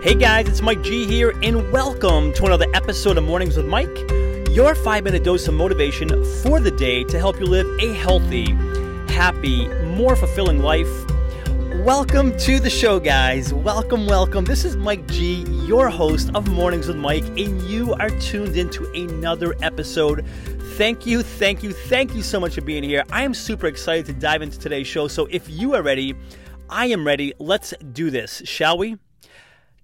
Hey guys, it's Mike G here, and welcome to another episode of Mornings with Mike, your five minute dose of motivation for the day to help you live a healthy, happy, more fulfilling life. Welcome to the show, guys. Welcome, welcome. This is Mike G, your host of Mornings with Mike, and you are tuned into another episode. Thank you, thank you, thank you so much for being here. I am super excited to dive into today's show. So if you are ready, I am ready. Let's do this, shall we?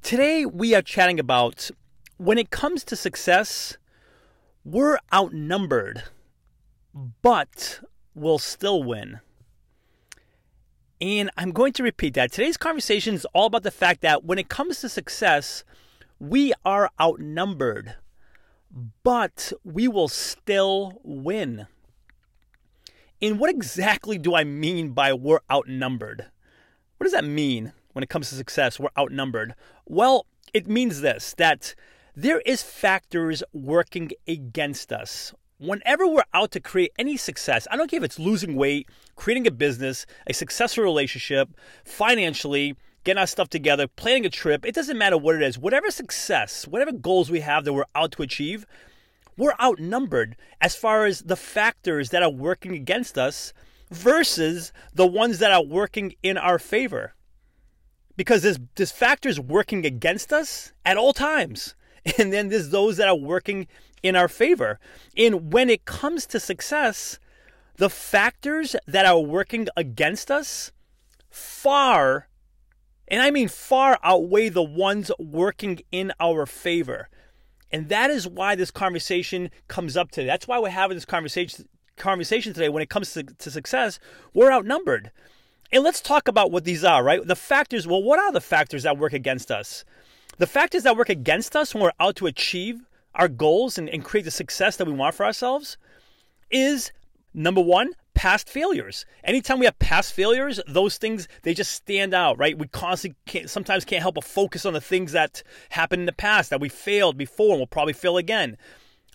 Today, we are chatting about when it comes to success, we're outnumbered, but we'll still win. And I'm going to repeat that. Today's conversation is all about the fact that when it comes to success, we are outnumbered, but we will still win. And what exactly do I mean by we're outnumbered? What does that mean? When it comes to success, we're outnumbered? Well, it means this that there is factors working against us. Whenever we're out to create any success, I don't care if it's losing weight, creating a business, a successful relationship, financially, getting our stuff together, planning a trip, it doesn't matter what it is. Whatever success, whatever goals we have that we're out to achieve, we're outnumbered as far as the factors that are working against us versus the ones that are working in our favor because there's, there's factors working against us at all times. And then there's those that are working in our favor. And when it comes to success, the factors that are working against us far, and I mean far, outweigh the ones working in our favor. And that is why this conversation comes up today. That's why we're having this conversation conversation today when it comes to, to success. We're outnumbered. And let's talk about what these are, right? The factors, well, what are the factors that work against us? The factors that work against us when we're out to achieve our goals and, and create the success that we want for ourselves is number one, past failures. Anytime we have past failures, those things they just stand out, right? We constantly can't, sometimes can't help but focus on the things that happened in the past that we failed before and will probably fail again.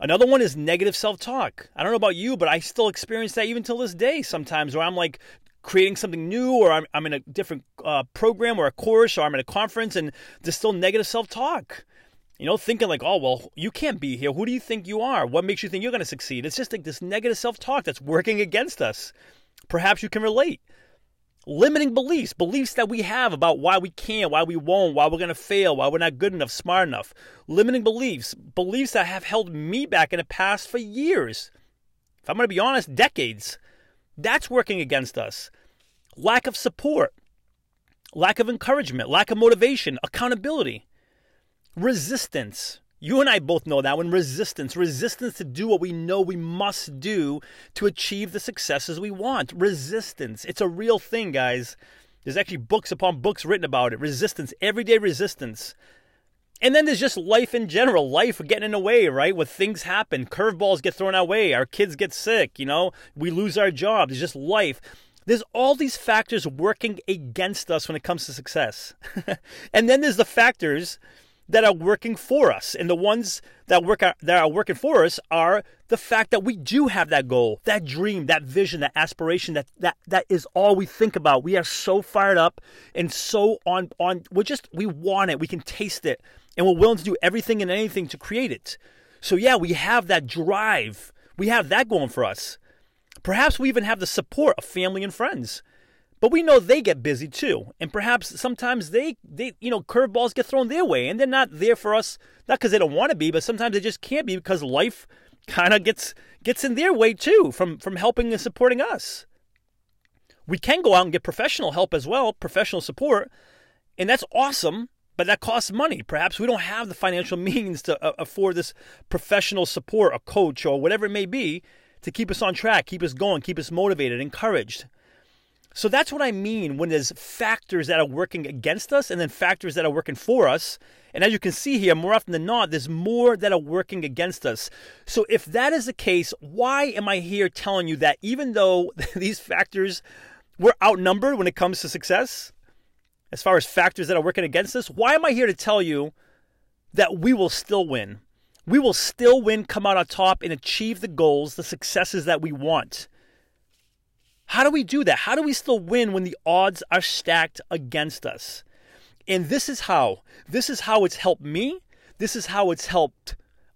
Another one is negative self-talk. I don't know about you, but I still experience that even till this day sometimes where I'm like creating something new or I'm, I'm in a different uh, program or a course or I'm at a conference and there's still negative self-talk. You know thinking like oh well you can't be here. Who do you think you are? What makes you think you're going to succeed? It's just like this negative self-talk that's working against us. Perhaps you can relate. Limiting beliefs beliefs that we have about why we can't why we won't why we're going to fail why we're not good enough smart enough. Limiting beliefs beliefs that have held me back in the past for years. If i'm going to be honest decades that's working against us. Lack of support, lack of encouragement, lack of motivation, accountability, resistance. You and I both know that one resistance, resistance to do what we know we must do to achieve the successes we want. Resistance. It's a real thing, guys. There's actually books upon books written about it. Resistance, everyday resistance. And then there's just life in general, life getting in the way, right? When things happen, curveballs get thrown our way, our kids get sick, you know, we lose our job. It's just life. There's all these factors working against us when it comes to success. and then there's the factors that are working for us. And the ones that work that are working for us are the fact that we do have that goal, that dream, that vision, that aspiration, that that that is all we think about. We are so fired up and so on on we're just we want it. We can taste it and we're willing to do everything and anything to create it. So, yeah, we have that drive. We have that going for us. Perhaps we even have the support of family and friends. But we know they get busy too. And perhaps sometimes they, they you know, curveballs get thrown their way and they're not there for us, not because they don't want to be, but sometimes they just can't be because life kind of gets gets in their way too from, from helping and supporting us. We can go out and get professional help as well, professional support, and that's awesome but that costs money. Perhaps we don't have the financial means to uh, afford this professional support, a coach, or whatever it may be, to keep us on track, keep us going, keep us motivated, encouraged. So that's what I mean when there's factors that are working against us and then factors that are working for us. And as you can see here, more often than not, there's more that are working against us. So if that is the case, why am I here telling you that even though these factors were outnumbered when it comes to success, as far as factors that are working against us, why am I here to tell you that we will still win? We will still win, come out on top, and achieve the goals, the successes that we want. How do we do that? How do we still win when the odds are stacked against us? And this is how. This is how it's helped me. This is how it's helped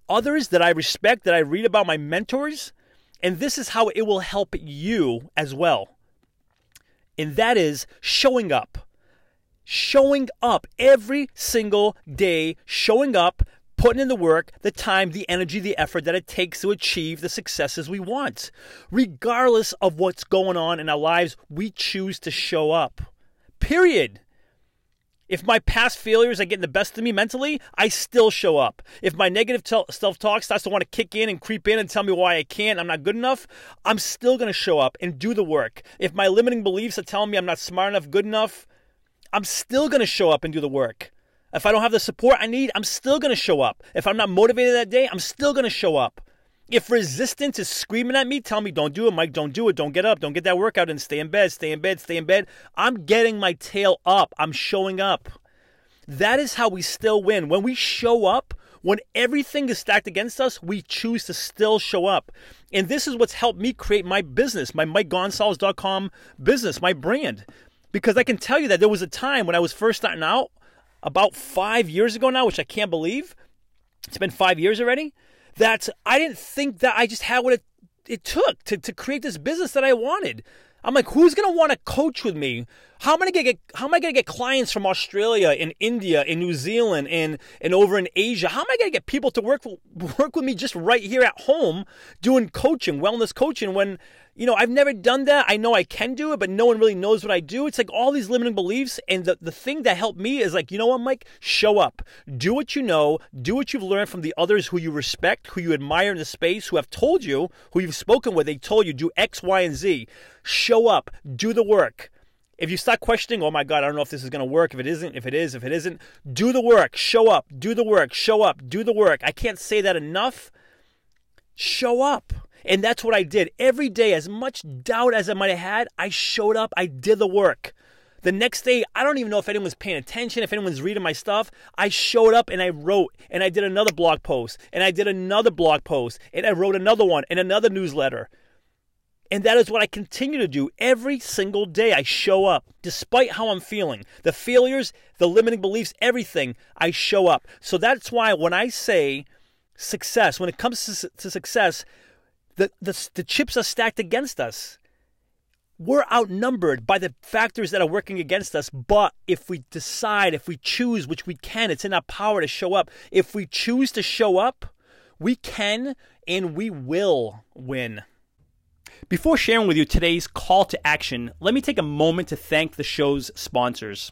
others that I respect, that I read about, my mentors. And this is how it will help you as well. And that is showing up. Showing up every single day, showing up, putting in the work, the time, the energy, the effort that it takes to achieve the successes we want. Regardless of what's going on in our lives, we choose to show up. Period. If my past failures are getting the best of me mentally, I still show up. If my negative self talk starts to want to kick in and creep in and tell me why I can't, I'm not good enough, I'm still going to show up and do the work. If my limiting beliefs are telling me I'm not smart enough, good enough, I'm still going to show up and do the work. If I don't have the support I need, I'm still going to show up. If I'm not motivated that day, I'm still going to show up. If resistance is screaming at me, tell me, don't do it, Mike, don't do it, don't get up, don't get that workout and stay in bed, stay in bed, stay in bed. I'm getting my tail up. I'm showing up. That is how we still win. When we show up, when everything is stacked against us, we choose to still show up. And this is what's helped me create my business, my MikeGonsalves.com business, my brand. Because I can tell you that there was a time when I was first starting out, about five years ago now, which I can't believe. It's been five years already that I didn't think that I just had what it, it took to, to create this business that I wanted. I'm like, who's gonna want to coach with me? How am I gonna get? How am I gonna get clients from Australia and India and New Zealand and and over in Asia? How am I gonna get people to work work with me just right here at home doing coaching, wellness coaching when you know, I've never done that. I know I can do it, but no one really knows what I do. It's like all these limiting beliefs. And the, the thing that helped me is like, you know what, Mike? Show up. Do what you know. Do what you've learned from the others who you respect, who you admire in the space, who have told you, who you've spoken with. They told you, do X, Y, and Z. Show up. Do the work. If you start questioning, oh my God, I don't know if this is going to work. If it isn't, if it is, if it isn't, do the work. Show up. Do the work. Show up. Do the work. I can't say that enough. Show up. And that's what I did. Every day, as much doubt as I might have had, I showed up, I did the work. The next day, I don't even know if anyone's paying attention, if anyone's reading my stuff. I showed up and I wrote, and I did another blog post, and I did another blog post, and I wrote another one, and another newsletter. And that is what I continue to do every single day. I show up despite how I'm feeling. The failures, the limiting beliefs, everything, I show up. So that's why when I say success, when it comes to, to success, the, the, the chips are stacked against us. We're outnumbered by the factors that are working against us. But if we decide, if we choose, which we can, it's in our power to show up. If we choose to show up, we can and we will win. Before sharing with you today's call to action, let me take a moment to thank the show's sponsors.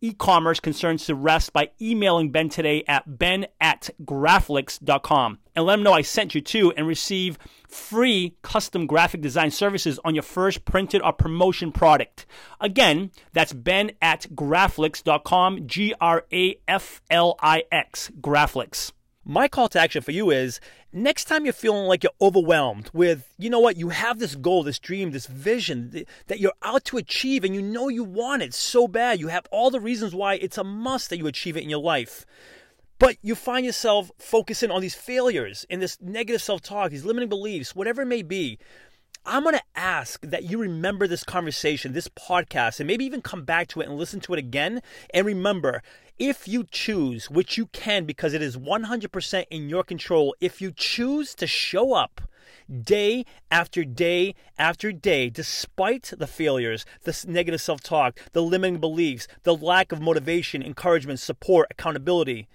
e-commerce concerns to rest by emailing Ben today at ben at graflix.com and let him know I sent you to and receive free custom graphic design services on your first printed or promotion product. Again, that's ben at graflix.com, G-R-A-F-L-I-X, Graflix. My call to action for you is next time you're feeling like you're overwhelmed with, you know what, you have this goal, this dream, this vision that you're out to achieve and you know you want it so bad. You have all the reasons why it's a must that you achieve it in your life. But you find yourself focusing on these failures and this negative self talk, these limiting beliefs, whatever it may be. I'm going to ask that you remember this conversation, this podcast, and maybe even come back to it and listen to it again. And remember, if you choose, which you can because it is 100% in your control, if you choose to show up day after day after day, despite the failures, the negative self talk, the limiting beliefs, the lack of motivation, encouragement, support, accountability,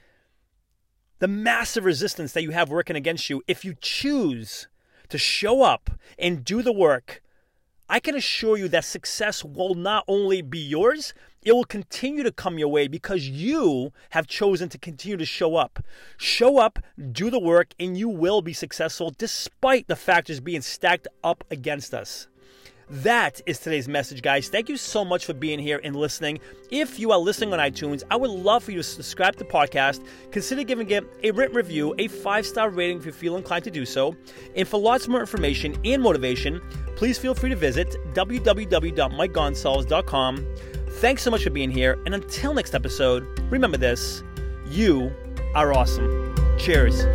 the massive resistance that you have working against you, if you choose to show up and do the work, I can assure you that success will not only be yours, it will continue to come your way because you have chosen to continue to show up. Show up, do the work, and you will be successful despite the factors being stacked up against us. That is today's message, guys. Thank you so much for being here and listening. If you are listening on iTunes, I would love for you to subscribe to the podcast. Consider giving it a written review, a five star rating if you feel inclined to do so. And for lots more information and motivation, please feel free to visit www.mikegonsalves.com. Thanks so much for being here. And until next episode, remember this you are awesome. Cheers.